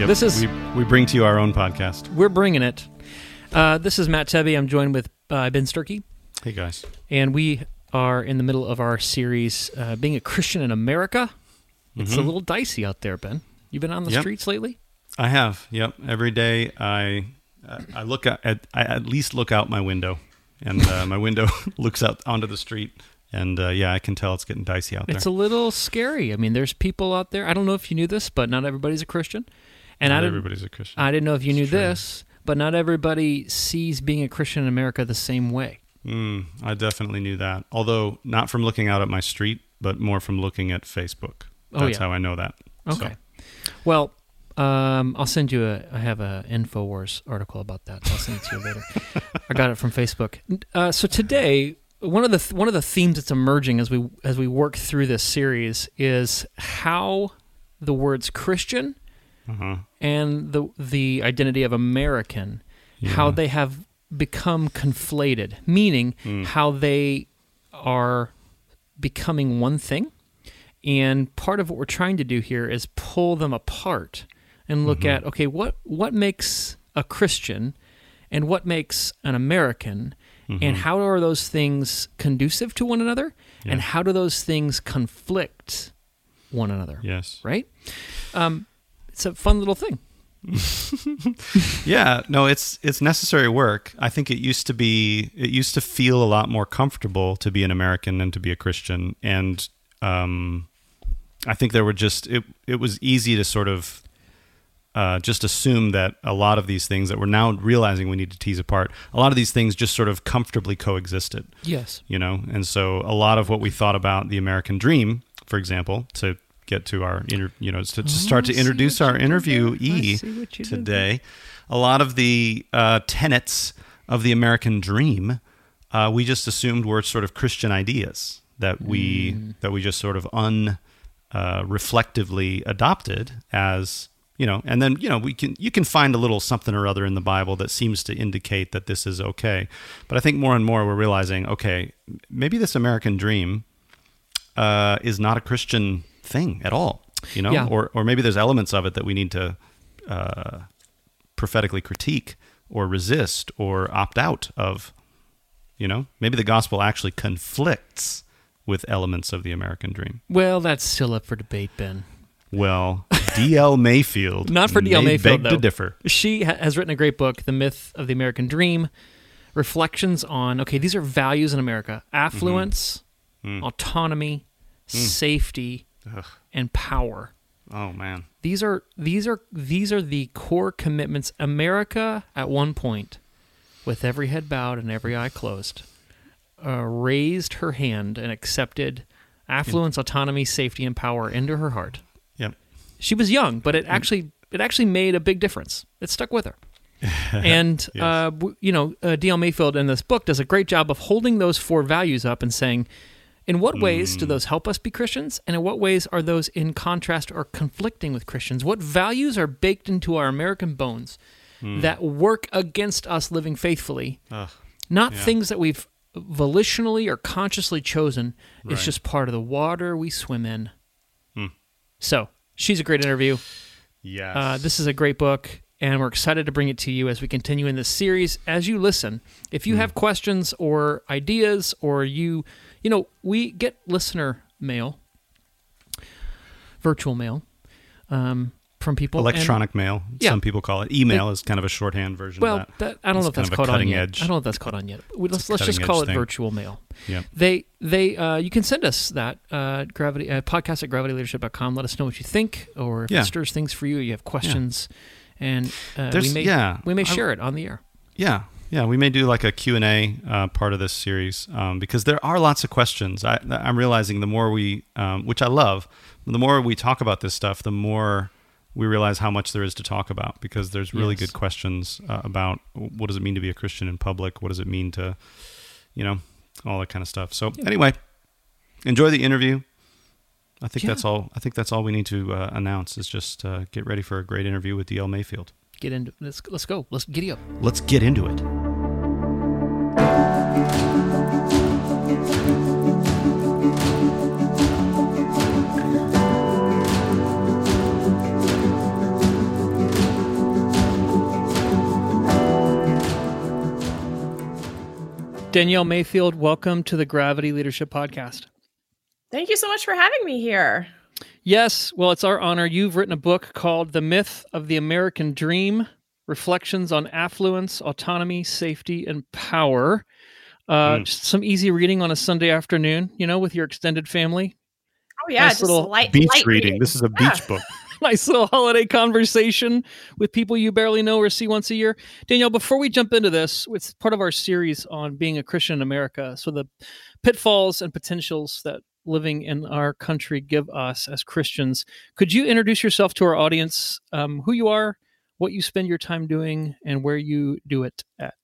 Yep. This is- we, we bring to you our own podcast. We're bringing it. Uh, this is Matt Tebbe. I'm joined with uh, Ben Sternke, Hey guys, and we are in the middle of our series, uh, Being a Christian in America. It's a little dicey out there, Ben. You've been on the Mm-hmm. Yep. streets lately? I have. Yep, every day I uh, I look at, at I at least look out my window, and uh, my window looks out onto the street, and uh, yeah, I can tell it's getting dicey out there. It's a little scary. I mean, there's people out there. I don't know if you knew this, but not everybody's a Christian. And I Not didn't, everybody's a Christian. I didn't know if you It's knew true. this, but not everybody sees being a Christian in America the same way. Mm, I definitely knew that. Although not from looking out at my street, but more from looking at Facebook. Oh, That's yeah. how I know that. So, Okay. Well, um, I'll send you a. I have a Infowars article about that. I'll send it to you later. I got it from Facebook. Uh, so today, one of the th- one of the themes that's emerging as we as we work through this series is how the words Christian uh-huh. and the the identity of American, how they have become conflated, meaning Hmm. how they are becoming one thing. And part of what we're trying to do here is pull them apart and look Mm-hmm. at okay, what what makes a Christian and what makes an American and how are those things conducive to one another and Mm-hmm. How do those things conflict one another? Yes. Right? Um, it's a fun little thing. yeah no it's it's necessary work i think it used to be it used to feel a lot more comfortable to be an american than to be a christian and um i think there were just it it was easy to sort of uh, just assume that a lot of these things that we're now realizing we need to tease apart a lot of these things just sort of comfortably coexisted Yes. you know and so a lot of what we thought about the american dream for example to get to our inter, you know to, to start to introduce our interviewee did today. A lot of the uh, tenets of the american dream uh, we just assumed were sort of christian ideas that we that we just sort of un uh, reflectively adopted as you know and then you know we can you can find a little something or other in the bible that seems to indicate that this is okay. But i think more and more we're realizing okay maybe this american dream uh, is not a christian thing at all you know Yeah. or or maybe there's elements of it that we need to uh, prophetically critique or resist or opt out of you know maybe the gospel actually conflicts with elements of the american dream Well, that's still up for debate, Ben. well, D.L. Mayfield. Not for D.L. may Mayfield, beg though. to differ. She ha- has written a great book, The Myth of the American Dream, reflections on okay, these are values in America affluence, mm-hmm. mm. autonomy, mm. safety, Ugh. and power. Oh man. These are these are these are the core commitments America at one point with every head bowed and every eye closed uh, raised her hand and accepted affluence, autonomy, safety and power into her heart. Yep. She was young, but it actually it actually made a big difference. It stuck with her. and Yes. uh, you know, uh, D.L. Mayfield in this book does a great job of holding those four values up and saying, in what ways do those help us be Christians, and in what ways are those in contrast or conflicting with Christians? What values are baked into our American bones that work against us living faithfully, Ugh. not yeah. things that we've volitionally or consciously chosen. It's just part of the water we swim in. Hmm. So she's a great interview. Yes. Uh, this is a great book, and we're excited to bring it to you as we continue in this series. As you listen, if Hmm. you have questions or ideas, or you, you know, we get listener mail, virtual mail, um, from people. and- Electronic mail, Yeah. some people call it. Email is kind of a shorthand version well, of that. that, I don't It's know if that's caught on cutting yet. edge. I don't know if that's caught on yet. We, let's let's just call it thing. virtual mail. Yep. They they uh, you can send us that uh, gravity uh, podcast at gravityleadership.com. Let us know what you think, or if Yeah. it stirs things for you. You have questions, and uh, we may yeah, we may I- share it on the air. Yeah, yeah, we may do like a Q and A uh, part of this series um, because there are lots of questions. I, I'm realizing the more we, um, which I love, the more we talk about this stuff, the more we realize how much there is to talk about because there's really Yes. good questions uh, about what does it mean to be a Christian in public, what does it mean to, you know, all that kind of stuff. So anyway, enjoy the interview. I think Yeah. that's all. I think that's all we need to uh, announce is just uh, get ready for a great interview with DL Mayfield. Get into let's let's go. Let's giddy up. Let's get into it. Danielle Mayfield, welcome to the Gravity Leadership Podcast. Thank you so much for having me here. Yes, well, it's our honor. You've written a book called The Myth of the American Dream Reflections on Affluence, Autonomy, Safety, and Power. Uh, Mm. Just some easy reading on a Sunday afternoon, you know, with your extended family. Oh yeah, Nice just little light Beach light reading. This is a Yeah. beach book. nice little holiday conversation with people you barely know or see once a year. Danielle, before we jump into this, it's part of our series on being a Christian in America. So the pitfalls and potentials that living in our country give us as Christians. Could you introduce yourself to our audience, um, who you are, what you spend your time doing, and where you do it at?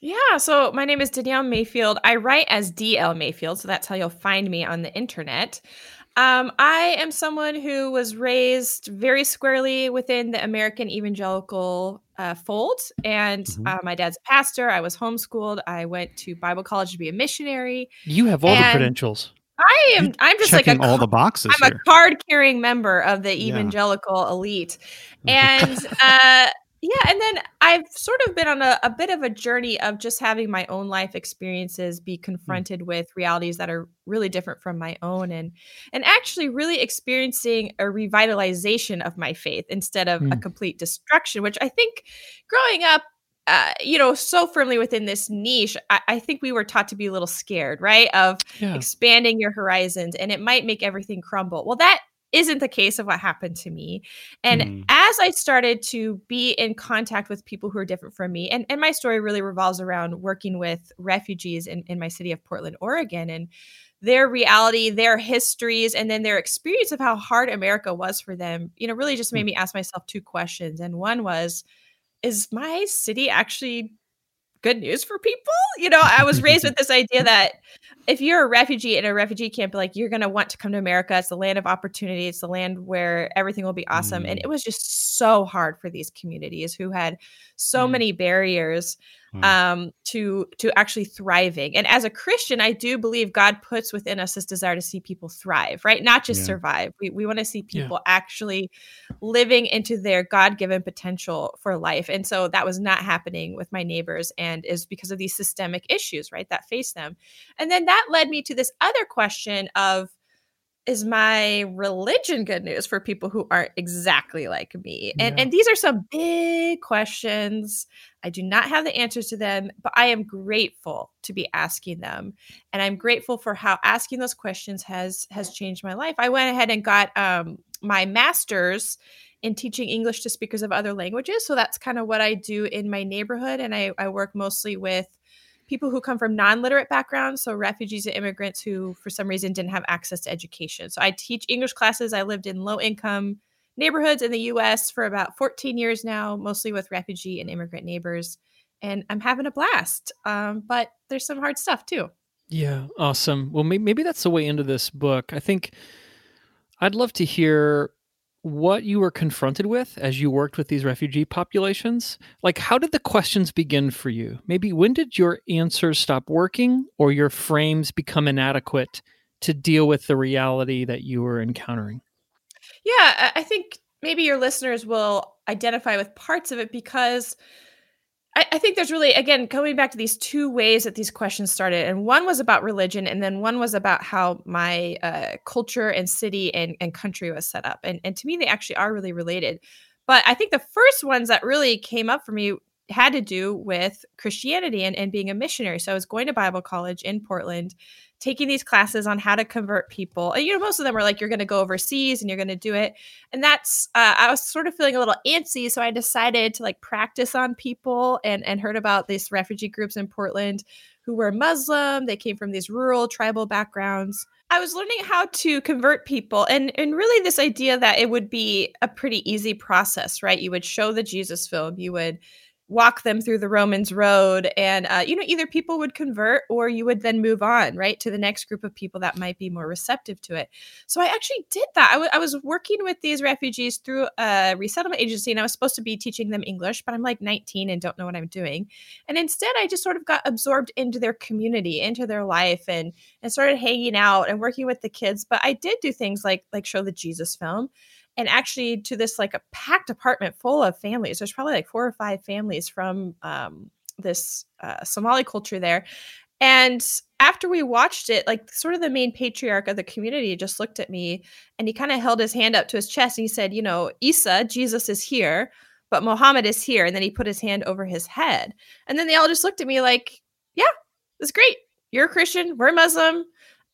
Yeah, so my name is Danielle Mayfield. I write as DL Mayfield, so that's how you'll find me on the internet. Um, I am someone who was raised very squarely within the American evangelical uh, fold, and Mhm. uh, my dad's a pastor. I was homeschooled. I went to Bible college to be a missionary. You have all the credentials. I am. I'm just like a all the boxes I'm here. a card carrying member of the Yeah. evangelical elite. And uh, yeah, and then I've sort of been on a, a bit of a journey of just having my own life experiences be confronted with realities that are really different from my own and and actually really experiencing a revitalization of my faith instead of a Mm. complete destruction, which I think growing up uh, you know, so firmly within this niche, I, I think we were taught to be a little scared, right? Of Yeah. expanding your horizons and it might make everything crumble. Well, that isn't the case of what happened to me. And Hmm. as I started to be in contact with people who are different from me, and, and my story really revolves around working with refugees in, in my city of Portland, Oregon, and their reality, their histories, and then their experience of how hard America was for them, you know, really just made me ask myself two questions. And one was, is my city actually good news for people? You know, I was raised with this idea that if you're a refugee in a refugee camp, like you're going to want to come to America. It's the land of opportunity. It's the land where everything will be awesome. And Mm. it was just so hard for these communities who had so Mm. many barriers Mm. um, to to actually thriving. And as a Christian, I do believe God puts within us this desire to see people thrive, right? Not just Yeah. survive. We we want to see Yeah. people actually living into their God given potential for life. And so that was not happening with my neighbors, and is because of these systemic issues, right, that face them. And then that led me to this other question of is my religion good news for people who aren't exactly like me? And Yeah. and these are some big questions. I do not have the answers to them, but I am grateful to be asking them. And I'm grateful for how asking those questions has has changed my life. I went ahead and got um my masters in teaching English to speakers of other languages. So that's kind of what I do in my neighborhood. And I, I work mostly with people who come from non-literate backgrounds so refugees and immigrants who for some reason didn't have access to education so i teach english classes i lived in low income neighborhoods in the us for about 14 years now mostly with refugee and immigrant neighbors and i'm having a blast um, but there's some hard stuff too Yeah, awesome. Well, maybe, maybe that's the way into this book. I think I'd love to hear what you were confronted with as you worked with these refugee populations? Like, how did the questions begin for you? Maybe when did your answers stop working or your frames become inadequate to deal with the reality that you were encountering? Yeah, I think maybe your listeners will identify with parts of it because I, I, think there's really, again, coming back to these two ways that these questions started. And one was about religion, and then one was about how my uh, culture and city and, and country was set up. And, and to me, they actually are really related. But I think the first ones that really came up for me had to do with Christianity and, and being a missionary. So I was going to Bible college in Portland taking these classes on how to convert people. And, you know, most of them were like, you're going to go overseas and you're going to do it. And that's, uh, I was sort of feeling a little antsy. So I decided to like practice on people and, and heard about these refugee groups in Portland who were Muslim. They came from these rural tribal backgrounds. I was learning how to convert people and and really this idea that it would be a pretty easy process, right? You would show the Jesus film, you would walk them through the Romans road. And, uh, you know, either people would convert or you would then move on, right, to the next group of people that might be more receptive to it. So I actually did that. I, w- I was working with these refugees through a resettlement agency and I was supposed to be teaching them English, but I'm like 19 and don't know what I'm doing. And instead, I just sort of got absorbed into their community, into their life and, and started hanging out and working with the kids. But I did do things like, like show the Jesus film and actually to this like a packed apartment full of families. There's probably like four or five families from um, this uh, Somali culture there. And after we watched it, like sort of the main patriarch of the community just looked at me and he kind of held his hand up to his chest and he said, You know, Isa, Jesus is here, but Muhammad is here. And then he put his hand over his head. And then they all just looked at me like, Yeah, that's great. You're a Christian. We're Muslim.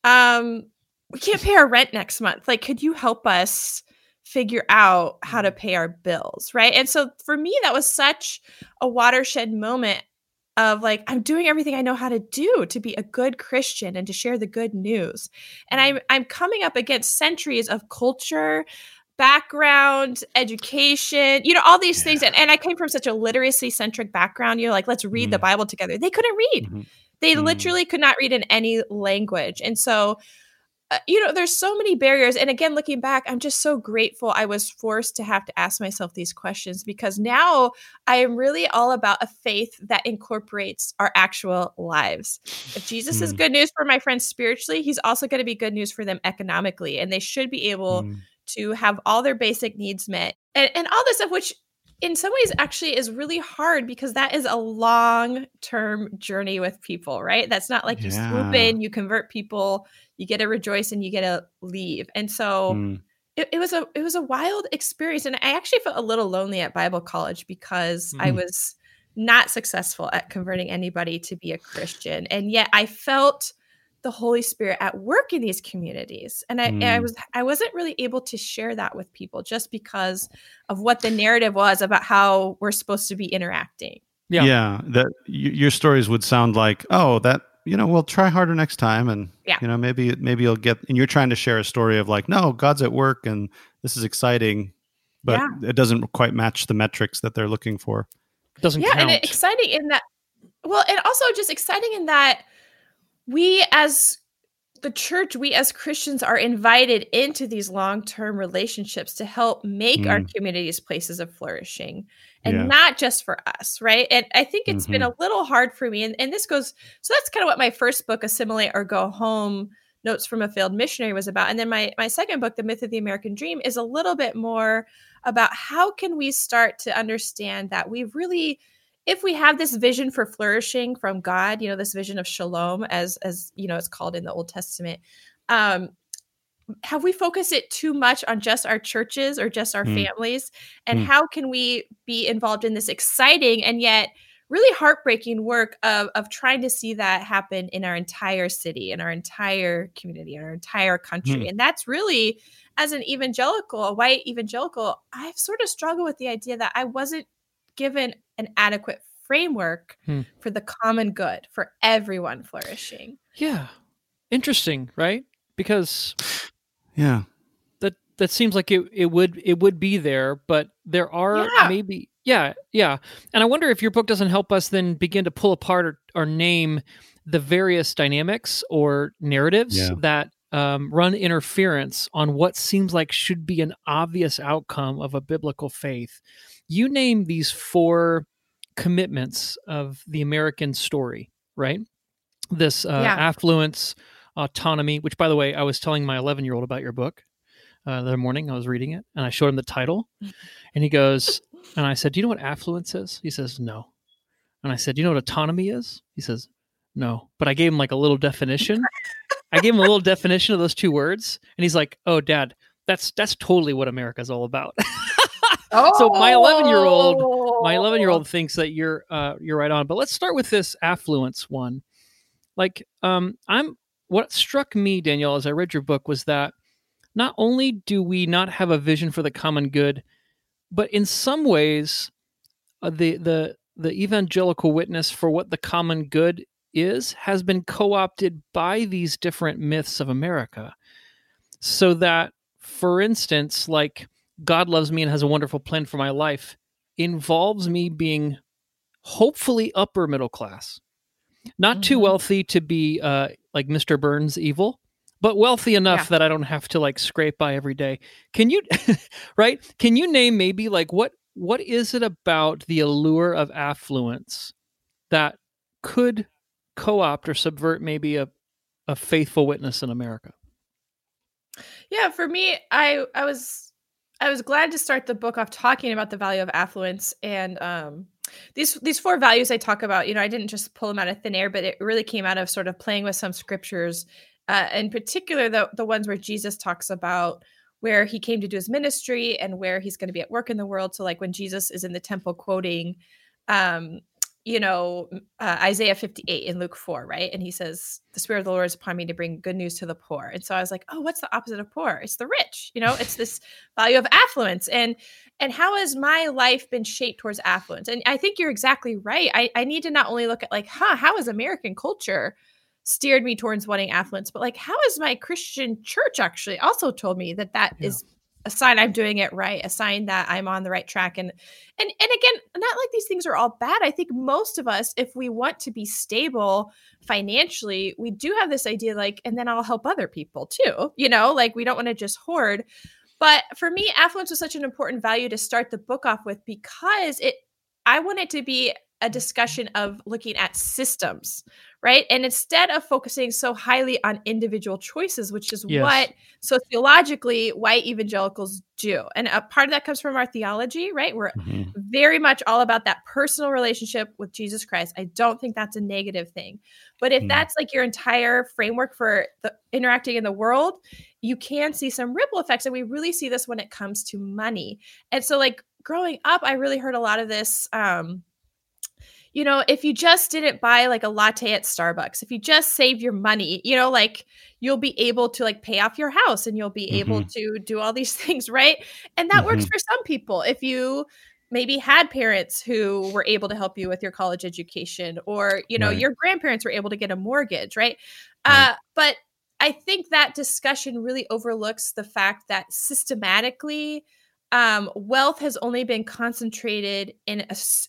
Um, we can't pay our rent next month. Like, could you help us? Figure out how to mm. pay our bills, right? And so for me, that was such a watershed moment of like I'm doing everything I know how to do to be a good Christian and to share the good news. And I'm mm. I'm coming up against centuries of culture, background, education, you know, all these yeah. things. And, and I came from such a literacy centric background. You're like, let's read mm. the Bible together. They couldn't read. Mm-hmm. They literally could not read in any language. And so you know, there's so many barriers. And again, looking back, I'm just so grateful I was forced to have to ask myself these questions because now I am really all about a faith that incorporates our actual lives. If Jesus mm. is hmm. good news for my friends spiritually, he's also going to be good news for them economically. And they should be able mm. to have all their basic needs met and, and all this stuff, which in some ways actually is really hard because that is a long term journey with people, right? That's not like yeah. you swoop in, you convert people, you get to rejoice and you get to leave. And so mm. it, it, was a it was a wild experience. And I actually felt a little lonely at Bible college because mm. I was not successful at converting anybody to be a Christian. And yet I felt the Holy Spirit at work in these communities. And I, mm. I, was I wasn't really able to share that with people just because of what the narrative was about how we're supposed to be interacting. Yeah. Yeah. That y- your stories would sound like, oh, that you know, we'll try harder next time and yeah. you know, maybe maybe you'll get and you're trying to share a story of like, no, God's at work and this is exciting, but yeah. it doesn't quite match the metrics that they're looking for. It doesn't yeah, count. and exciting in that well, and also just exciting in that we as the church, we as Christians are invited into these long term relationships to help make mm. our communities places of flourishing and yeah. not just for us, right? And I think it's mm-hmm. been a little hard for me. And, and this goes, so that's kind of what my first book, Assimilate or Go Home Notes from a Failed Missionary, was about. And then my, my second book, The Myth of the American Dream, is a little bit more about how can we start to understand that we really if we have this vision for flourishing from God, you know, this vision of shalom as as you know it's called in the Old Testament, um, have we focused it too much on just our churches or just our mm. families? And mm. how can we be involved in this exciting and yet really heartbreaking work of of trying to see that happen in our entire city, in our entire community, in our entire country? Mm. And that's really as an evangelical, a white evangelical, I've sort of struggled with the idea that I wasn't given an adequate framework hmm. for the common good for everyone flourishing. Yeah. Interesting, right? Because yeah. That that seems like it it would it would be there, but there are yeah. maybe yeah, yeah. And I wonder if your book doesn't help us then begin to pull apart or, or name the various dynamics or narratives yeah. that um, run interference on what seems like should be an obvious outcome of a biblical faith. You name these four commitments of the American story, right? This uh, Yeah. affluence, autonomy, which, by the way, I was telling my 11 year old about your book uh, the other morning. I was reading it and I showed him the title. And he goes, and I said, Do you know what affluence is? He says, No. And I said, Do you know what autonomy is? He says, No. But I gave him like a little definition. I gave him a little definition of those two words. And he's like, Oh, dad, that's that's totally what America's all about. So my 11-year-old my 11 year old thinks that you're uh, you're right on but let's start with this affluence one. Like um i'm what struck me danielle as i read your book was that not only do we not have a vision for the common good but in some ways uh, the the the evangelical witness for what the common good is has been co-opted by these different myths of america. So that for instance like god loves me and has a wonderful plan for my life involves me being hopefully upper middle class not too Mhm. wealthy to be uh, like mr burns evil but wealthy enough Yeah. that i don't have to like scrape by every day can you right can you name maybe like what what is it about the allure of affluence that could co-opt or subvert maybe a, a faithful witness in america Yeah, for me, I I was I was glad to start the book off talking about the value of affluence and um these these four values I talk about, you know, I didn't just pull them out of thin air, but it really came out of sort of playing with some scriptures, uh, in particular the the ones where Jesus talks about where he came to do his ministry and where he's going to be at work in the world. So like when Jesus is in the temple quoting um you know uh, Isaiah 58 in Luke 4, right? And he says, "The spirit of the Lord is upon me to bring good news to the poor." And so I was like, "Oh, what's the opposite of poor? It's the rich." You know, it's this value of affluence. And and how has my life been shaped towards affluence? And I think you're exactly right. I I need to not only look at like, "Huh, how has American culture steered me towards wanting affluence, but like how has my Christian church actually also told me that that is a sign I'm doing it right, a sign that I'm on the right track. And and and again, not like these things are all bad. I think most of us, if we want to be stable financially, we do have this idea like, and then I'll help other people too. You know, like we don't want to just hoard. But for me, affluence was such an important value to start the book off with because it I want it to be a discussion of looking at systems, right? And instead of focusing so highly on individual choices, which is Yes. what sociologically white evangelicals do. And a part of that comes from our theology, right? We're Mhm. very much all about that personal relationship with Jesus Christ. I don't think that's a negative thing. But if Mm. that's like your entire framework for the interacting in the world, you can see some ripple effects and we really see this when it comes to money. And so like growing up, I really heard a lot of this um you know, if you just didn't buy like a latte at Starbucks, if you just save your money, you know, like you'll be able to like pay off your house and you'll be able to do all these things, right? And that works for some people. If you maybe had parents who were able to help you with your college education or, you know, Right. your grandparents were able to get a mortgage, right? Right. Uh but I think that discussion really overlooks the fact that systematically um, wealth has only been concentrated in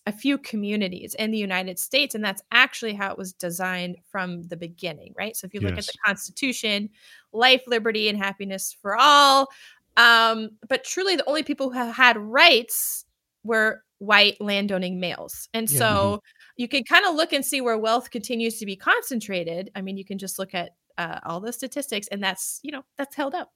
a few communities in the United States, and that's actually how it was designed from the beginning, right? So if you look at the Constitution, life, liberty, and happiness for all, um, but truly the only people who ha- had rights were white landowning males, and Yeah. so you can kind of look and see where wealth continues to be concentrated. I mean, you can just look at uh, all the statistics, and that's you know that's held up.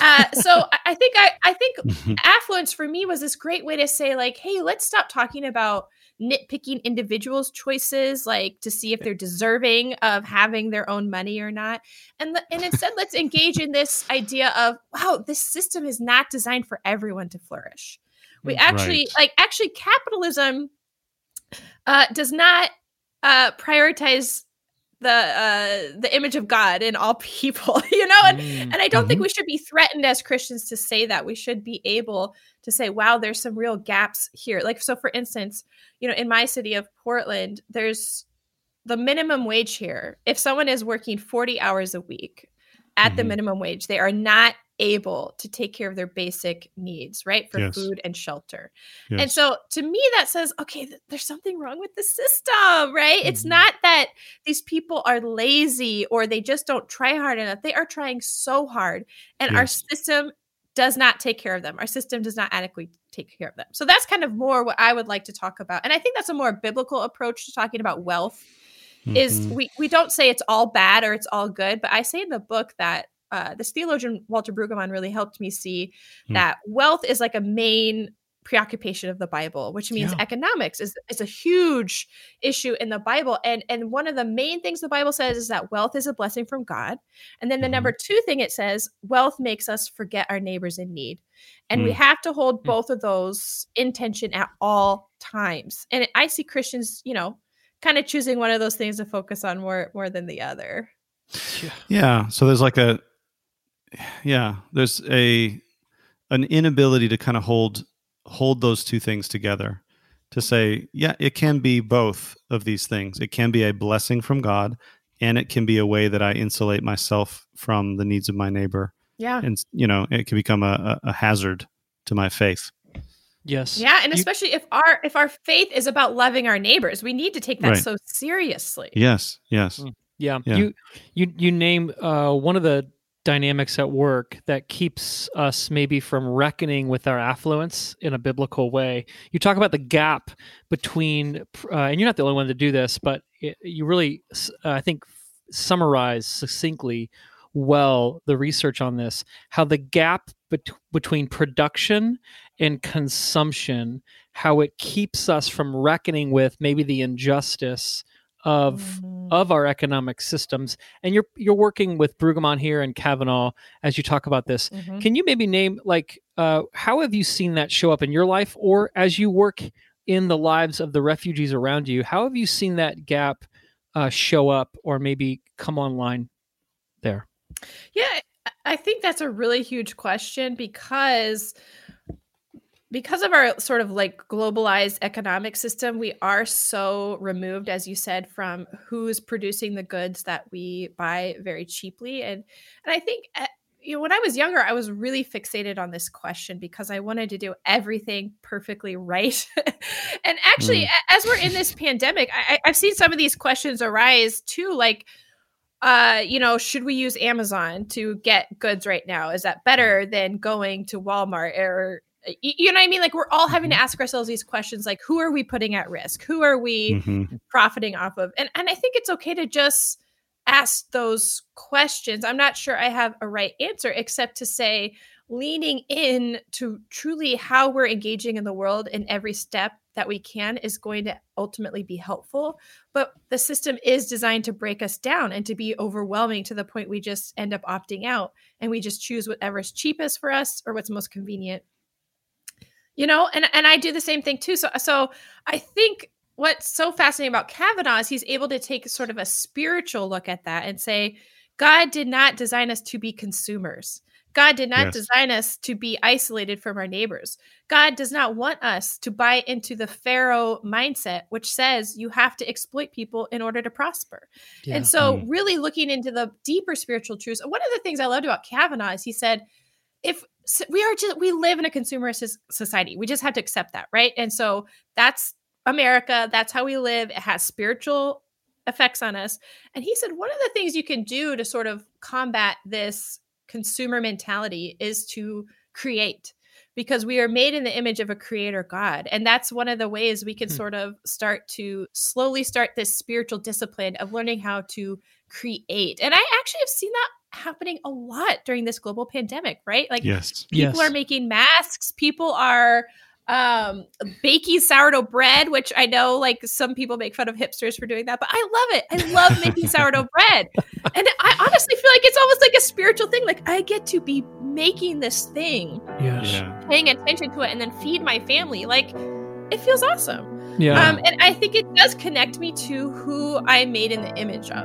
Uh, so I, think I I think affluence for me was this great way to say like hey let's stop talking about nitpicking individuals choices like to see if they're deserving of having their own money or not and le- and instead let's engage in this idea of wow this system is not designed for everyone to flourish we Mm, actually right. like actually capitalism uh does not uh prioritize the uh the image of god in all people you know and Mm. and I don't think we should be threatened as Christians to say that. We should be able to say, wow, there's some real gaps here. Like, so for instance, you know, in my city of Portland, there's the minimum wage here. If someone is working 40 hours a week at the Mhm. minimum wage, they are not able to take care of their basic needs, right? For Yes. food and shelter. Yes. And so to me, that says, okay, th- there's something wrong with the system, right? It's Mm-hmm. not that these people are lazy or they just don't try hard enough. They are trying so hard. And our system does not take care of them. Our system does not adequately take care of them. So that's kind of more what I would like to talk about. And I think that's a more biblical approach to talking about wealth is Mhm. we, we don't say it's all bad or it's all good, but I say in the book that uh, this theologian Walter Brueggemann really helped me see Hmm. that wealth is like a main preoccupation of the Bible, which means Yeah. economics is, is a huge issue in the Bible. And and one of the main things the Bible says is that wealth is a blessing from God. And then the Mhm. number two thing it says, wealth makes us forget our neighbors in need. And we Mm. have to hold Mm. both of those in tension at all times. And I see Christians, you know, kind of choosing one of those things to focus on more more than the other. Yeah. Yeah. So there's like a yeah, there's a an inability to kind of hold hold those two things together. To say, yeah, it can be both of these things. It can be a blessing from God and it can be a way that I insulate myself from the needs of my neighbor. Yeah. And you know, it can become a, a a hazard to my faith. Yes. Yeah, and You- especially if our if our faith is about loving our neighbors, we need to take that Right. so seriously. Yes, yes. Mm. Yeah. Yeah. You you you name uh, one of the dynamics at work that keeps us maybe from reckoning with our affluence in a biblical way. You talk about the gap between, uh, and you're not the only one to do this, but it, you really, uh, I think, summarize succinctly well the research on this. How the gap bet- between production and consumption, how it keeps us from reckoning with maybe the injustice of Mm. of our economic systems. And you're you're working with Brueggemann here and Cavanaugh as you talk about this. Mhm. Can you maybe name like uh, how have you seen that show up in your life, or as you work in the lives of the refugees around you? How have you seen that gap uh, show up, or maybe come online there? Yeah, I think that's a really huge question because because of our sort of like globalized economic system, we are so removed, as you said, from who's producing the goods that we buy very cheaply. And and I think uh, you know when I was younger, I was really fixated on this question because I wanted to do everything perfectly right. and actually, a- as we're in this pandemic, I, I've seen some of these questions arise too, like uh you know should we use amazon to get goods right now is that better than going to walmart or you know what i mean? Like we're all having to ask ourselves these questions like who are we putting at risk? Who are we Mhm. profiting off of? And and i think it's okay to just ask those questions. I'm not sure i have a right answer except to say leaning in to truly how we're engaging in the world in every step that we can is going to ultimately be helpful. But the system is designed to break us down and to be overwhelming to the point we just end up opting out and we just choose whatever's cheapest for us or what's most convenient you know and and i do the same thing too so so i think what's so fascinating about cavanaugh is he's able to take sort of a spiritual look at that and say god did not design us to be consumers god did not Yes. design us to be isolated from our neighbors god does not want us to buy into the pharaoh mindset which says you have to exploit people in order to prosper and so, Mm. really looking into the deeper spiritual truths. One of the things I loved about Cavanaugh is he said, if we are just, we live in a consumerist society, we just have to accept that, right? And so, that's America. That's how we live. It has spiritual effects on us. And he said, one of the things you can do to sort of combat this consumer mentality is to create because we are made in the image of a creator God. And that's one of the ways we can Hmm. sort of start to slowly start this spiritual discipline of learning how to create. And I actually have seen that happening a lot during this global pandemic, right? Like Yes. people Yes. are making masks, people are um baking sourdough bread which i know like some people make fun of hipsters for doing that but i love it i love making sourdough bread and i honestly feel like it's almost like a spiritual thing like i get to be making this thing Yes. Yeah. paying attention to it and then feed my family like it feels awesome Yeah. um and i think it does connect me to who i'm made in the image of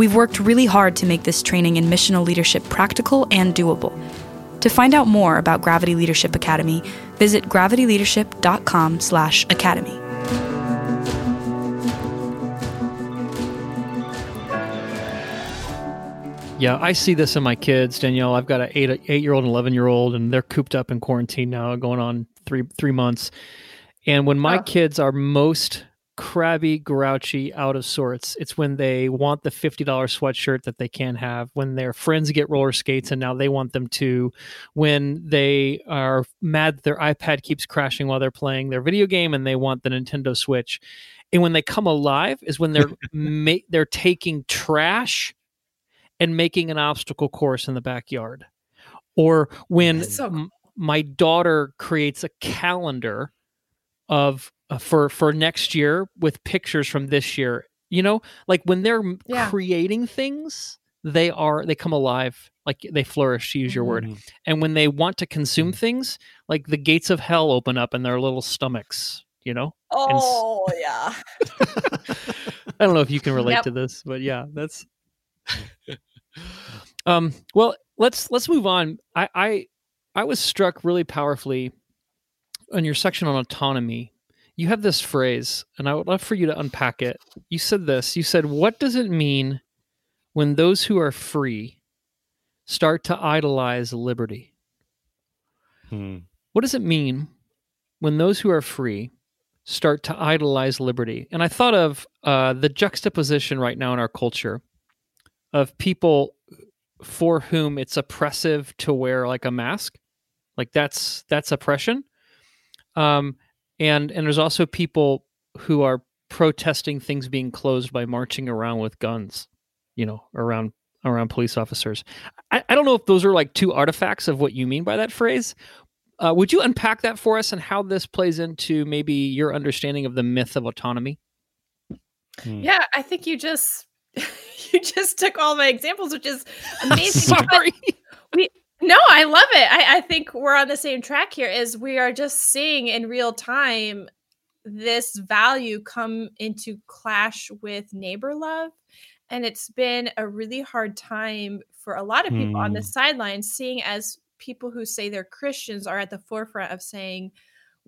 We've worked really hard to make this training in missional leadership practical and doable. To find out more about Gravity Leadership Academy, visit gravityleadership.com/academy. Yeah, I see this in my kids, Danielle. I've got an eight eight year old and eleven year old, and they're cooped up in quarantine now, going on three three months. And when my Oh. kids are most crabby, grouchy, out of sorts, it's when they want the fifty dollar sweatshirt that they can't have. When their friends get roller skates and now they want them to. When they are mad that their iPad keeps crashing while they're playing their video game and they want the Nintendo Switch. And when they come alive is when they're ma- they're taking trash and making an obstacle course in the backyard. Or when so cool. m- my daughter creates a calendar of for for next year with pictures from this year. You know, like when they're Yeah. creating things, they are they come alive, like they flourish to use your word. Mhm. And when they want to consume Mm. things, like the gates of hell open up in their little stomachs, you know? Oh yeah. I don't know if you can relate Yep. to this, but yeah, that's um well, let's let's move on. I I I was struck really powerfully on your section on autonomy. You have this phrase, and I would love for you to unpack it. You said this. You said, "What does it mean when those who are free start to idolize liberty?" Hmm. What does it mean when those who are free start to idolize liberty? And I thought of uh, the juxtaposition right now in our culture of people for whom it's oppressive to wear like a mask, like that's that's oppression. Um, and and there's also people who are protesting things being closed by marching around with guns, you know, around around police officers. I, I don't know if those are like two artifacts of what you mean by that phrase, uh, would you unpack that for us and how this plays into maybe your understanding of the myth of autonomy? Hmm. Yeah, I think you just you just took all my examples, which is amazing. because- Sorry. No, I love it. I, I think we're on the same track here. Is we are just seeing in real time this value come into clash with neighbor love, and it's been a really hard time for a lot of people on the Hmm. sidelines, seeing as people who say they're Christians are at the forefront of saying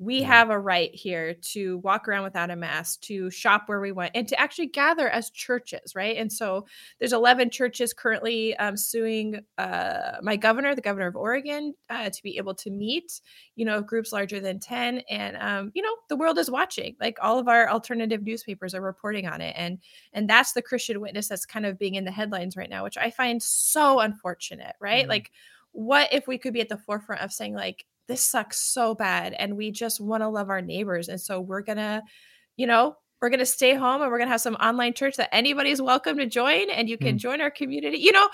we Yeah. have a right here to walk around without a mask, to shop where we want, and to actually gather as churches, right? And so there's 11 churches currently um, suing uh, my governor, the governor of Oregon, uh, to be able to meet, you know, groups larger than 10. And, um, you know, the world is watching. Like all of our alternative newspapers are reporting on it. And and that's the Christian witness that's kind of being in the headlines right now, which I find so unfortunate, right? Mhm. Like, what if we could be at the forefront of saying, like, this sucks so bad and we just want to love our neighbors. And so we're going to, you know, we're going to stay home and we're going to have some online church that anybody's welcome to join and you can Mm. join our community. You know,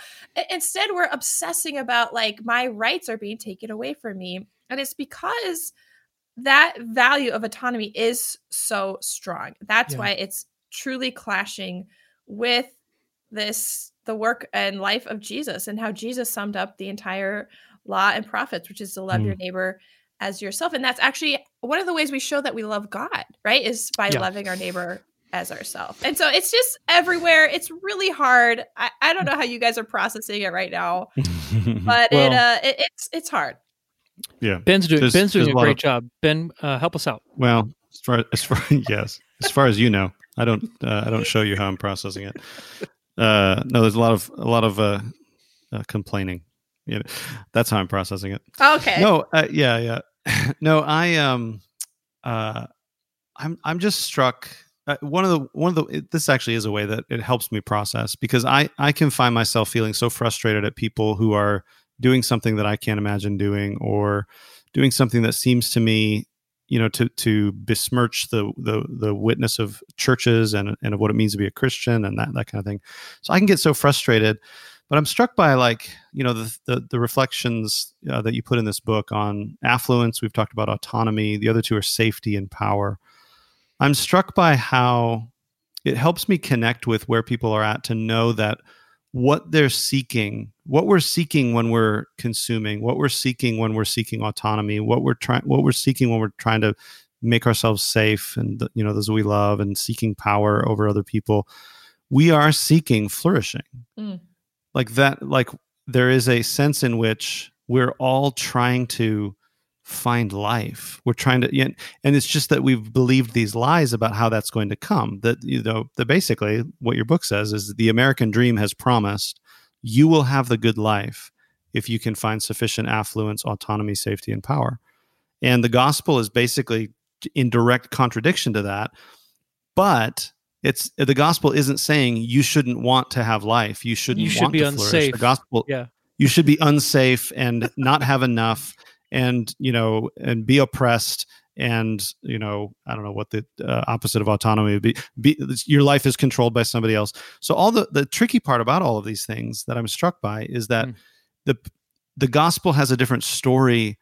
instead we're obsessing about like my rights are being taken away from me. And it's because that value of autonomy is so strong. That's Yeah. why it's truly clashing with this the work and life of Jesus and how Jesus summed up the entire law and prophets, which is to love your neighbor as yourself. And that's actually one of the ways we show that we love God, right? Is by Yeah. loving our neighbor as ourselves. And so it's just everywhere. It's really hard. I, I don't know how you guys are processing it right now, but it uh it, it's it's hard. yeah. Ben's doing There's- Ben's doing a a great of- job. Ben, uh, help us out. Well, as far as far yes, as far as you know, I don't uh, I don't show you how I'm processing it. Uh, no, there's a lot of a lot of uh, uh, complaining. Yeah, that's how I'm processing it. Okay. No, uh, yeah, yeah. no, I um, uh, I'm I'm just struck. Uh, one of the one of the it, this actually is a way that it helps me process because I I can find myself feeling so frustrated at people who are doing something that I can't imagine doing or doing something that seems to me you know to to besmirch the the the witness of churches and and of what it means to be a Christian and that that kind of thing. So I can get so frustrated but I'm struck by like you know the the, the reflections uh, that you put in this book on affluence. We've talked about autonomy. The other two are safety and power. I'm struck by how it helps me connect with where people are at to know that what they're seeking, what we're seeking when we're consuming, what we're seeking when we're seeking autonomy, what we're trying, what we're seeking when we're trying to make ourselves safe and you know those we love and seeking power over other people we are seeking flourishing Mm. Like that like there is a sense in which we're all trying to find life. We're trying to and it's just that we've believed these lies about how that's going to come that you know that basically what your book says is the american dream has promised you will have the good life if you can find sufficient affluence autonomy safety and power. And the gospel is basically in direct contradiction to that but it's the gospel isn't saying you shouldn't want to have life you shouldn't You should want be to flourish. unsafe. the gospel Yeah. you should be unsafe and not have enough and you know and be oppressed and you know i don't know what the uh, opposite of autonomy would be. be your life is controlled by somebody else so all the the tricky part about all of these things that i'm struck by is that Mm. the the gospel has a different story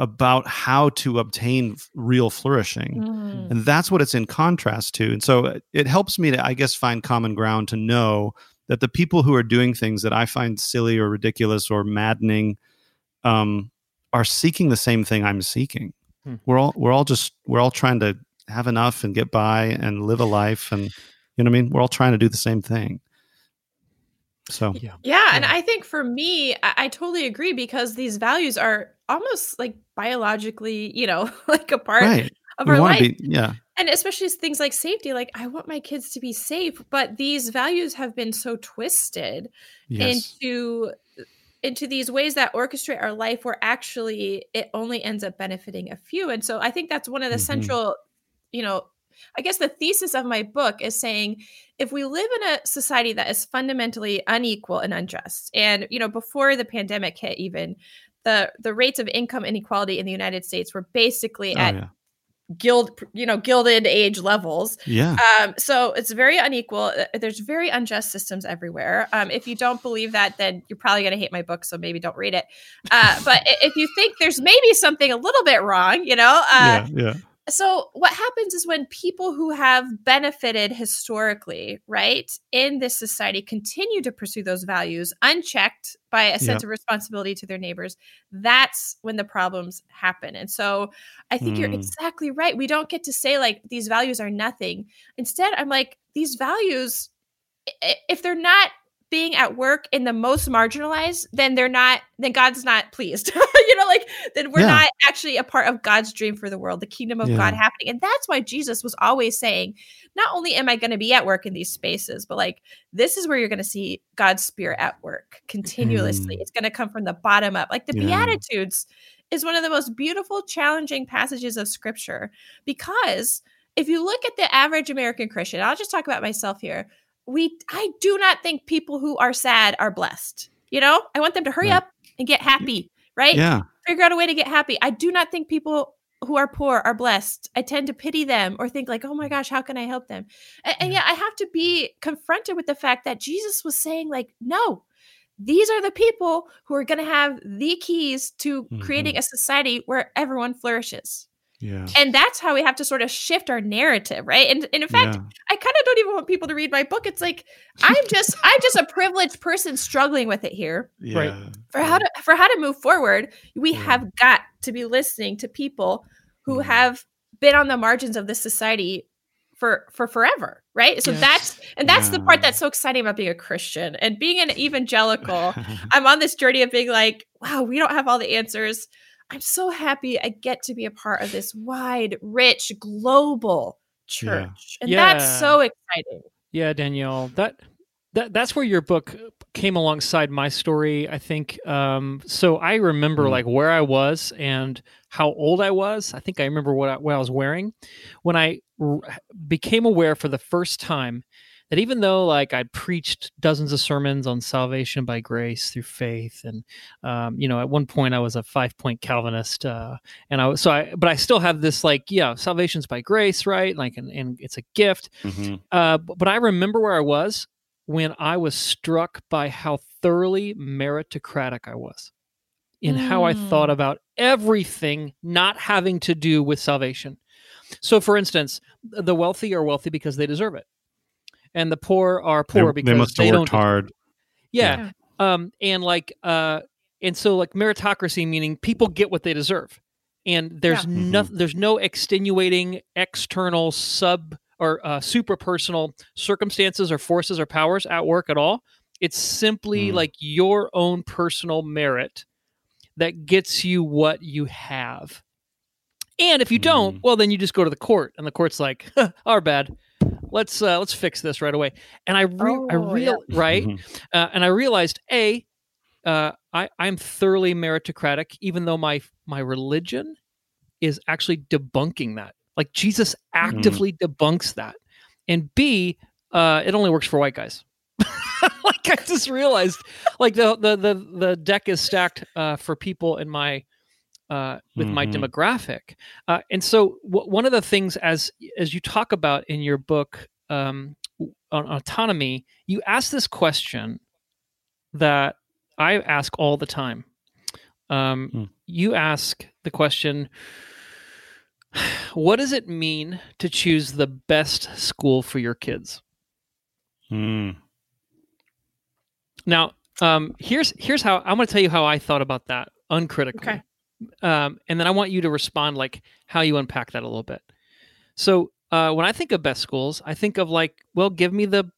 about how to obtain real flourishing Mm. and that's what it's in contrast to and so it- it helps me to i guess find common ground to know that the people who are doing things that i find silly or ridiculous or maddening um, are seeking the same thing i'm seeking Hmm. we're all we're all just we're all trying to have enough and get by and live a life and you know what i mean we're all trying to do the same thing so Yeah. Yeah, and I think for me, I, I totally agree because these values are almost like biologically, you know, like a part right of we our life. be yeah and especially things like safety. Like, I want my kids to be safe, but these values have been so twisted yes into into these ways that orchestrate our life where actually it only ends up benefiting a few and so i think that's one of the Mhm. central you know i guess the thesis of my book is saying if we live in a society that is fundamentally unequal and unjust and you know before the pandemic hit even the the rates of income inequality in the united states were basically oh at yeah guild you know gilded age levels yeah um, so it's very unequal. Uh, There's very unjust systems everywhere. Um, if you don't believe that, then you're probably going to hate my book. So maybe don't read it. Uh, but if you think there's maybe something a little bit wrong, you know, uh, yeah yeah so what happens is when people who have benefited historically right in this society continue to pursue those values unchecked by a sense Yep. of responsibility to their neighbors that's when the problems happen and so i think you're Mm. exactly right we don't get to say like these values are nothing instead i'm like these values if they're not being at work in the most marginalized then they're not then god's not pleased you know like then we're Yeah. not actually a part of god's dream for the world the kingdom of god happening and that's why jesus was always saying not only am i going to be at work in these spaces but like this is where you're going to see god's spirit at work continuously Mm. it's going to come from the bottom up like the Yeah. beatitudes is one of the most beautiful challenging passages of scripture because if you look at the average american christian i'll just talk about myself here we i do not think people who are sad are blessed you know? I want them to hurry Right. up and get happy right? Yeah. Figure out a way to get happy. I do not think people who are poor are blessed. I tend to pity them or think like oh my gosh how can i help them? And, and yet i have to be confronted with the fact that jesus was saying like no these are the people who are going to have the keys to creating mm-hmm. a society where everyone flourishes yeah and that's how we have to sort of shift our narrative right and, and in fact yeah. I kind of don't even want people to read my book. It's like I'm just I'm just a privileged person struggling with it here. Right. yeah. For how to for how to move forward, we Yeah. have got to be listening to people who Mhm. have been on the margins of this society for for forever, right? So Yes. that's and that's the part that's so exciting about being a Christian and being an evangelical. I'm on this journey of being like, wow, we don't have all the answers. I'm so happy I get to be a part of this wide, rich, global Yeah. church. And that's so exciting. Yeah, Danielle, that that that's where your book came alongside my story. I think. Um, so I remember Mm. like where I was and how old I was. I think I remember what I, what I was wearing when I r- became aware for the first time that even though like I'd preached dozens of sermons on salvation by grace through faith, and um, you know, at one point I was a five point Calvinist, uh, and I was so I, but I still have this like, yeah, salvation's by grace, right? Like, and, and it's a gift. Mhm. Uh, b- but I remember where I was when I was struck by how thoroughly meritocratic I was in how I thought Mm. about everything not having to do with salvation. So, for instance, the wealthy are wealthy because they deserve it, and the poor are They- poor they, because must they have don't. worked hard Yeah. Um, and like, uh, and so like meritocracy meaning people get what they deserve, and there's Yeah. no there's no extenuating external sub or uh, super personal circumstances or forces or powers at work at all. It's simply Mm. like your own personal merit that gets you what you have. And if you don't, Mm. well, then you just go to the court, and the court's like, "Our bad. Let's uh, let's fix this right away." And I re- I Oh, yeah. real right, Mhm. uh, and I realized a, uh, I I'm thoroughly meritocratic, even though my my religion is actually debunking that. Like Jesus actively debunks that, and b, uh, it only works for white guys. like I just realized, like the the the the deck is stacked uh, for people in my uh, with my Mhm. demographic, uh, and so w- one of the things as as you talk about in your book um, on autonomy, you ask this question that I ask all the time. Um, Hmm. You ask the question, "What does it mean to choose the best school for your kids?" Mm. Now, um, here's here's how I'm going to tell you how I thought about that uncritically, Okay. Um, and then I want you to respond like how you unpack that a little bit. So uh, when I think of best schools, I think of like, well, give me the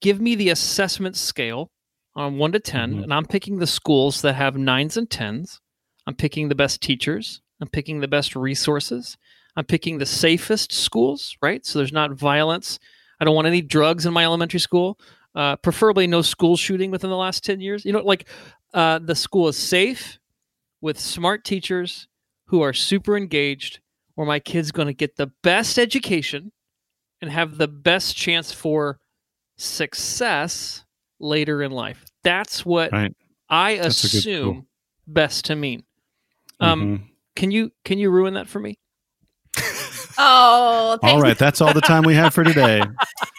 give me the assessment scale on one to 10 Mhm. and I'm picking the schools that have nines and tens. I'm picking the best teachers. I'm picking the best resources. I'm picking the safest schools, right? So there's not violence. I don't want any drugs in my elementary school. Uh, preferably no school shooting within the last 10 years. You know, like uh, the school is safe with smart teachers who are super engaged, where my kid's going to get the best education and have the best chance for success later in life. That's what Right. I That's a good school. assume best to mean. Um, Mhm. Can you can you ruin that for me? Oh, All thanks. right, that's all the time we have for today.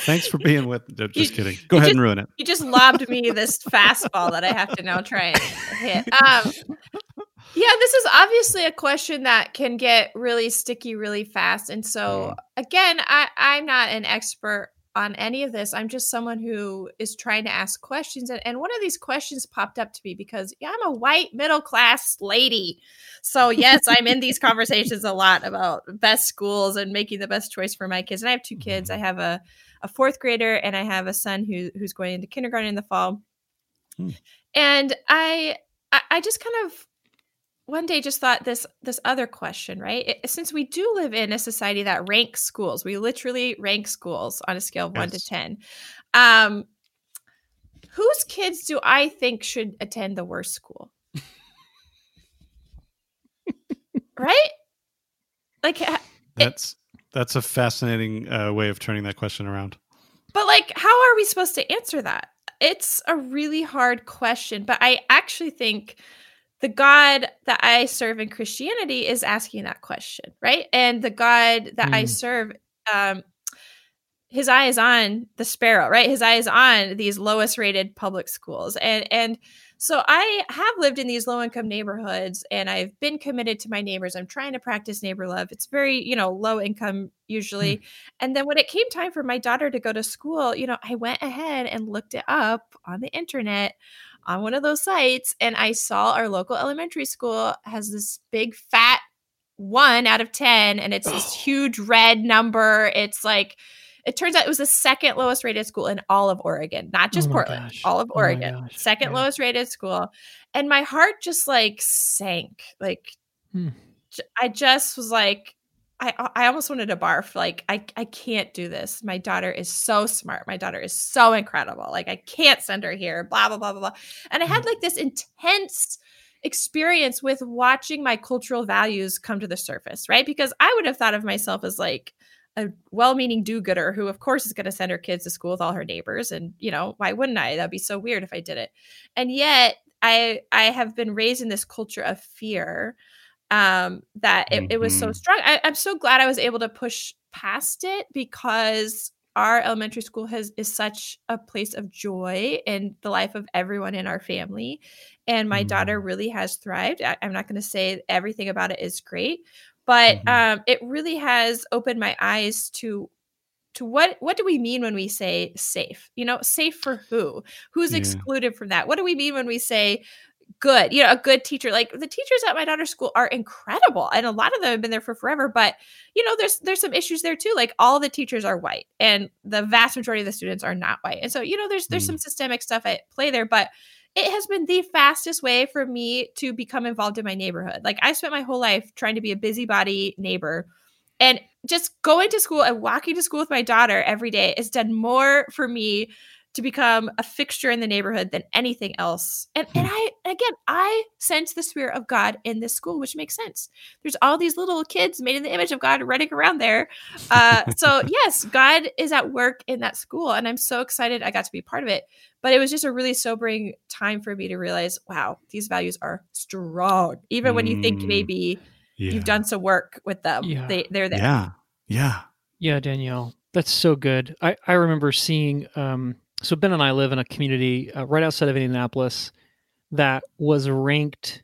Thanks for being with. no, Just You- kidding. Go ahead just- and ruin it. You just lobbed me this fastball that I have to now try and hit. Um, yeah, this is obviously a question that can get really sticky really fast. And so, again, I, I'm not an expert on any of this. I'm just someone who is trying to ask questions. And, and one of these questions popped up to me because, yeah, I'm a white middle class lady. So, yes, I'm in these conversations a lot about best schools and making the best choice for my kids. And I have two kids. I have a, a fourth grader and I have a son who, who's going into kindergarten in the fall. Hmm. And I, I, I just kind of one day just thought this this other question right it, since we do live in a society that ranks schools we literally rank schools on a scale of 1 to 10 um whose kids do i think should attend the worst school right like ha- That's that's a fascinating uh, way of turning that question around. But like, how are we supposed to answer that? It's a really hard question. But I actually think the God that I serve in Christianity is asking that question, right? And the God that I Mm. serve, um, his eye is on the sparrow, right? His eye is on these lowest rated public schools. And and so I have lived in these low income neighborhoods and I've been committed to my neighbors. I'm trying to practice neighbor love. It's very, you know, low income hmm. usually. And then when it came time for my daughter to go to school, you know, I went ahead and looked it up on the internet on one of those sites and I saw our local elementary school has this big fat 1 out of 10 and it's this oh. huge red number. It's like it turns out it was the second lowest rated school in all of Oregon, not just Oh Portland, gosh. all of Oh Oregon. gosh. Second Yeah. lowest rated school. And my heart just like sank. Like Hmm. I just was like I I almost wanted to barf. Like I I can't do this. My daughter is so smart. My daughter is so incredible. Like I can't send her here. Blah blah blah blah blah. And I had like this intense experience with watching my cultural values come to the surface, right? Because I would have thought of myself as like a well-meaning do-gooder who of course is going to send her kids to school with all her neighbors and you know why wouldn't i? That'd be so weird if i did it. And yet i i have been raised in this culture of fear um that it, it was so Mhm. strong. I, i'm so glad i was able to push past it because our elementary school has is such a place of joy in the life of everyone in our family. And my daughter really has thrived. I, i'm not going to say everything about it is great but Mhm. um, it really has opened my eyes to to what what do we mean when we say safe? You know, safe for who? Who's Yeah. excluded from that? What do we mean when we say good? You know, a good teacher. Like the teachers at my daughter's school are incredible, and a lot of them have been there for forever. But you know, there's there's some issues there too. Like all the teachers are white, and the vast majority of the students are not white, and so you know, there's there's Mm. some systemic stuff at play there, but. It has been the fastest way for me to become involved in my neighborhood. Like I spent my whole life trying to be a busybody neighbor and just going to school and walking to school with my daughter every day has done more for me to become a fixture in the neighborhood than anything else. And and I again I sense the spirit of God in this school, which makes sense. There's all these little kids made in the image of God running around there. Uh, so yes, God is at work in that school, and I'm so excited I got to be part of it. But it was just a really sobering time for me to realize, wow, these values are strong, even when you think Mm. maybe Yeah. you've done some work with them. Yeah. They they're there. Yeah. Yeah. Yeah, Danielle, that's so good. I, I remember seeing, um, so Ben and I live in a community uh, right outside of Indianapolis that was ranked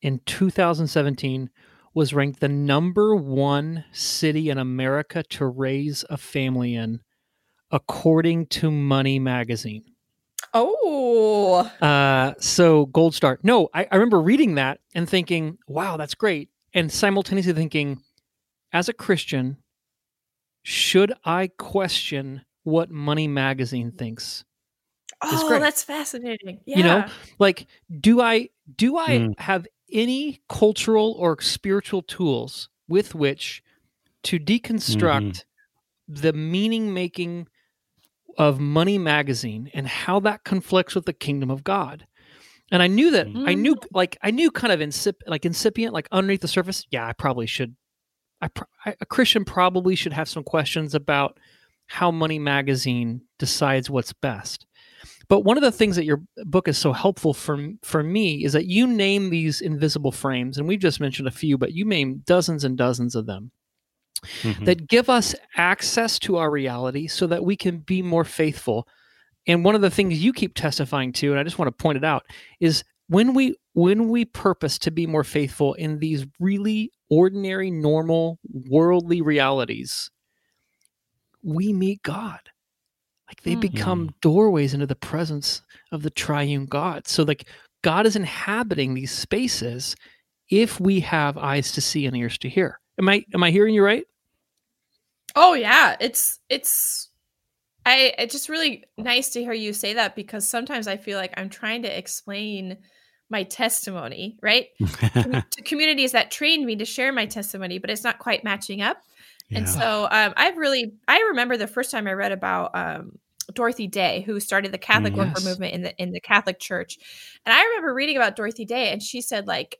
in 2017 was ranked the number one city in America to raise a family in, according to Money Magazine. Oh, Uh, so Gold Star. No, I, I remember reading that and thinking, wow, that's great. And simultaneously thinking, as a Christian, should I question what Money Magazine thinks? oh, great. that's fascinating. Yeah. You know, like, do I do I Mm. have any cultural or spiritual tools with which to deconstruct the meaning making of Money Magazine and how that conflicts with the kingdom of God? And I knew that I knew like I knew kind of incip- like incipient like underneath the surface. Yeah, I probably should. I, pr- I a Christian probably should have some questions about how Money Magazine decides what's best. But one of the things that your book is so helpful for for me is that you name these invisible frames, and we've just mentioned a few, but you name dozens and dozens of them Mhm. that give us access to our reality so that we can be more faithful. And one of the things you keep testifying to, and I just want to point it out, is when we when we purpose to be more faithful in these really ordinary, normal, worldly realities, we meet God. Like they Mm. become doorways into the presence of the triune God. So like God is inhabiting these spaces if we have eyes to see and ears to hear. Am I am I hearing you right? Oh yeah, it's it's I it's just really nice to hear you say that because sometimes I feel like I'm trying to explain my testimony, right? To communities that trained me to share my testimony, but it's not quite matching up. And so um, I've really I remember the first time I read about um, Dorothy Day, who started the Catholic worker movement in the in the Catholic Church. And I remember reading about Dorothy Day, and she said like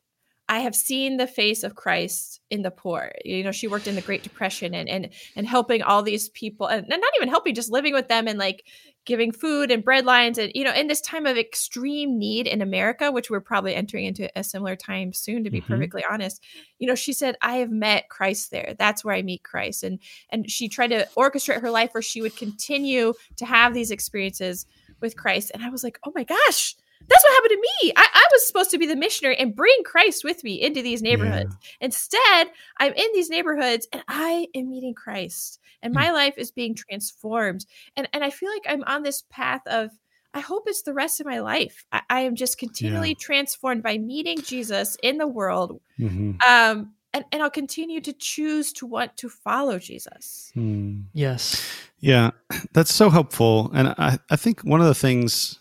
I have seen the face of Christ in the poor. You know, she worked in the Great Depression and and and helping all these people, and and not even helping, just living with them and like giving food and bread lines, and you know, in this time of extreme need in America, which we're probably entering into a similar time soon, to be Mhm. perfectly honest. You know, she said, "I have met Christ there. That's where I meet Christ," and and she tried to orchestrate her life where she would continue to have these experiences with Christ. And I was like, "Oh my gosh." That's what happened to me. I, I was supposed to be the missionary and bring Christ with me into these neighborhoods. Instead, I'm in these neighborhoods and I am meeting Christ and my life is being transformed. And, and I feel like I'm on this path of, I hope it's the rest of my life. I, I am just continually transformed by meeting Jesus in the world. Mhm. Um, and, and I'll continue to choose to want to follow Jesus. Mm. Yes. Yeah, that's so helpful. And I, I think one of the things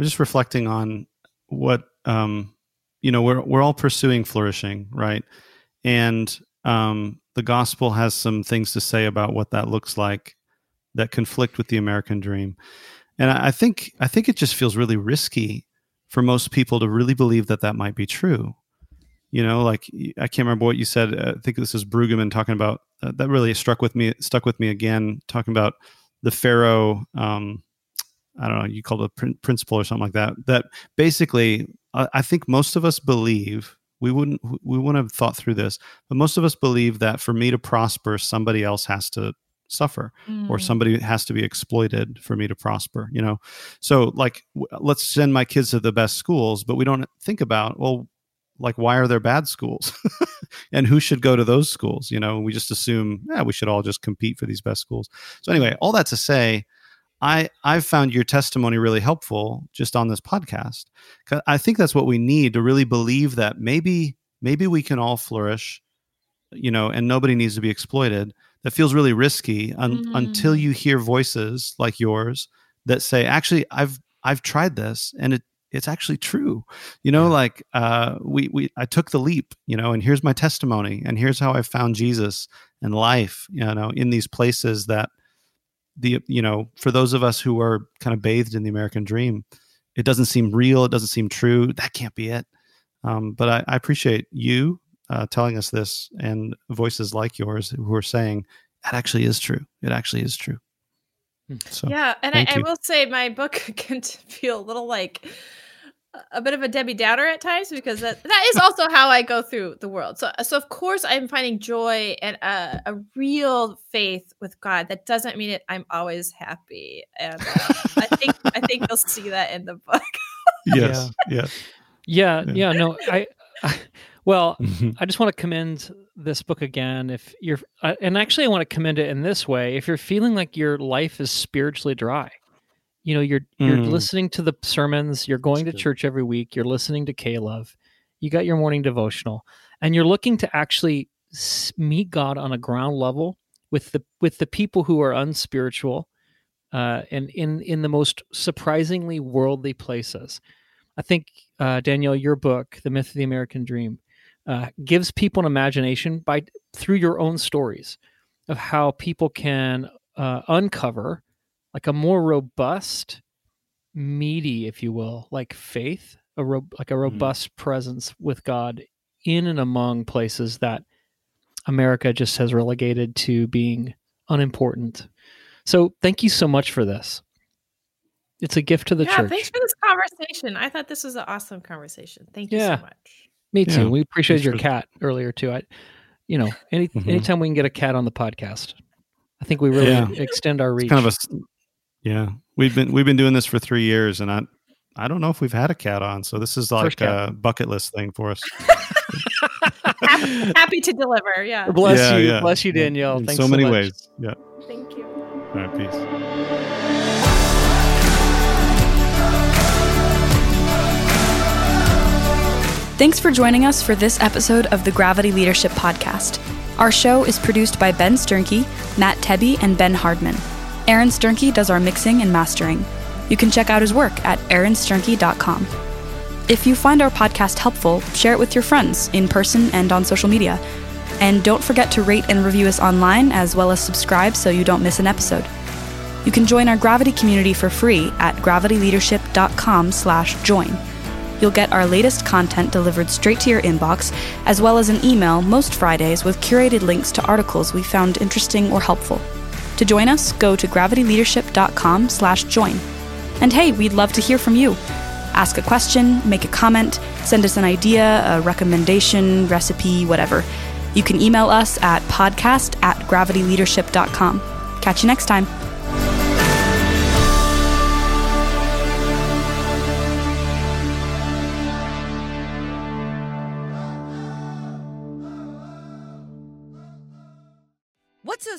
I'm just reflecting on what um, you know, we're we're all pursuing flourishing, right? And um, the gospel has some things to say about what that looks like that conflict with the American dream. And I I think I think it just feels really risky for most people to really believe that that might be true. You know, like I can't remember what you said. uh, I think this is Brueggemann talking about uh, that. Really struck with me. Stuck with me again. Talking about the Pharaoh. Um, I don't know. You called it a prin- principle or something like that. That basically, I, I think most of us believe we wouldn't we wouldn't have thought through this, but most of us believe that for me to prosper, somebody else has to suffer or Mm. somebody has to be exploited for me to prosper you know so like w- let's send my kids to the best schools but we don't think about well like why are there bad schools and who should go to those schools you know we just assume yeah we should all just compete for these best schools so anyway all that to say i i've found your testimony really helpful just on this podcast i think that's what we need to really believe that maybe maybe we can all flourish you know and nobody needs to be exploited that feels really risky un- mm. until you hear voices like yours that say actually i've i've tried this and it it's actually true you know yeah. like uh we we i took the leap you know and here's my testimony and here's how i found jesus and life you know in these places that the you know for those of us who are kind of bathed in the american dream it doesn't seem real it doesn't seem true that can't be it. Um, but I, I, appreciate you uh, telling us this and voices like yours who are saying that actually is true. It actually is true. Hmm. so, yeah and I, I, will say my book can feel a little like a bit of a Debbie Downer at times because that, that is also how I go through the world. So, so of course, I'm finding joy and a, a real faith with God. That doesn't mean it. I'm always happy, and uh, I think I think you'll see that in the book. yes, yeah. yeah, yeah, yeah. No, I, I well, mm-hmm. I just want to commend this book again. If you're, uh, and actually, I want to commend it in this way. If you're feeling like your life is spiritually dry, you know you're you're mm. listening to the sermons you're going That's to good. church every week you're listening to k-love you got your morning devotional and you're looking to actually meet god on a ground level with the with the people who are unspiritual uh, and in in the most surprisingly worldly places i think uh, danielle your book the myth of the american dream uh, gives people an imagination by through your own stories of how people can uh, uncover like a more robust, meaty, if you will, like faith, a ro- like a mm-hmm. robust mm-hmm. presence with God in and among places that America just has relegated to being unimportant. So thank you so much for this. It's a gift to the yeah, church. Thanks for this conversation. I thought this was an awesome conversation. Thank you yeah, so much. Me too. Yeah, we appreciated your cat earlier too. I you know, any mm-hmm. anytime we can get a cat on the podcast, I think we really yeah. extend our reach. It's kind of a yeah, we've been we've been doing this for three years, and I I don't know if we've had a cat on, so this is like a bucket list thing for us. happy, happy, to deliver. Yeah. Bless yeah, you, yeah. bless you, Danielle. In Thanks so, so many much. ways. Yeah. Thank you. All right, peace. Thanks for joining us for this episode of the Gravity Leadership Podcast. Our show is produced by Ben Sternke, Matt Tebbe, and Ben Hardman. Aaron Sternke does our mixing and mastering. You can check out his work at aaronsternke.com. If you find our podcast helpful, share it with your friends in person and on social media. And don't forget to rate and review us online as well as subscribe so you don't miss an episode. You can join our Gravity community for free at gravityleadership.com/join. You'll get our latest content delivered straight to your inbox, as well as an email most Fridays with curated links to articles we found interesting or helpful. To join us, go to gravityleadership.com slash join. And hey, we'd love to hear from you. Ask a question, make a comment, send us an idea, a recommendation, recipe, whatever. You can email us at podcast at gravityleadership.com. Catch you next time.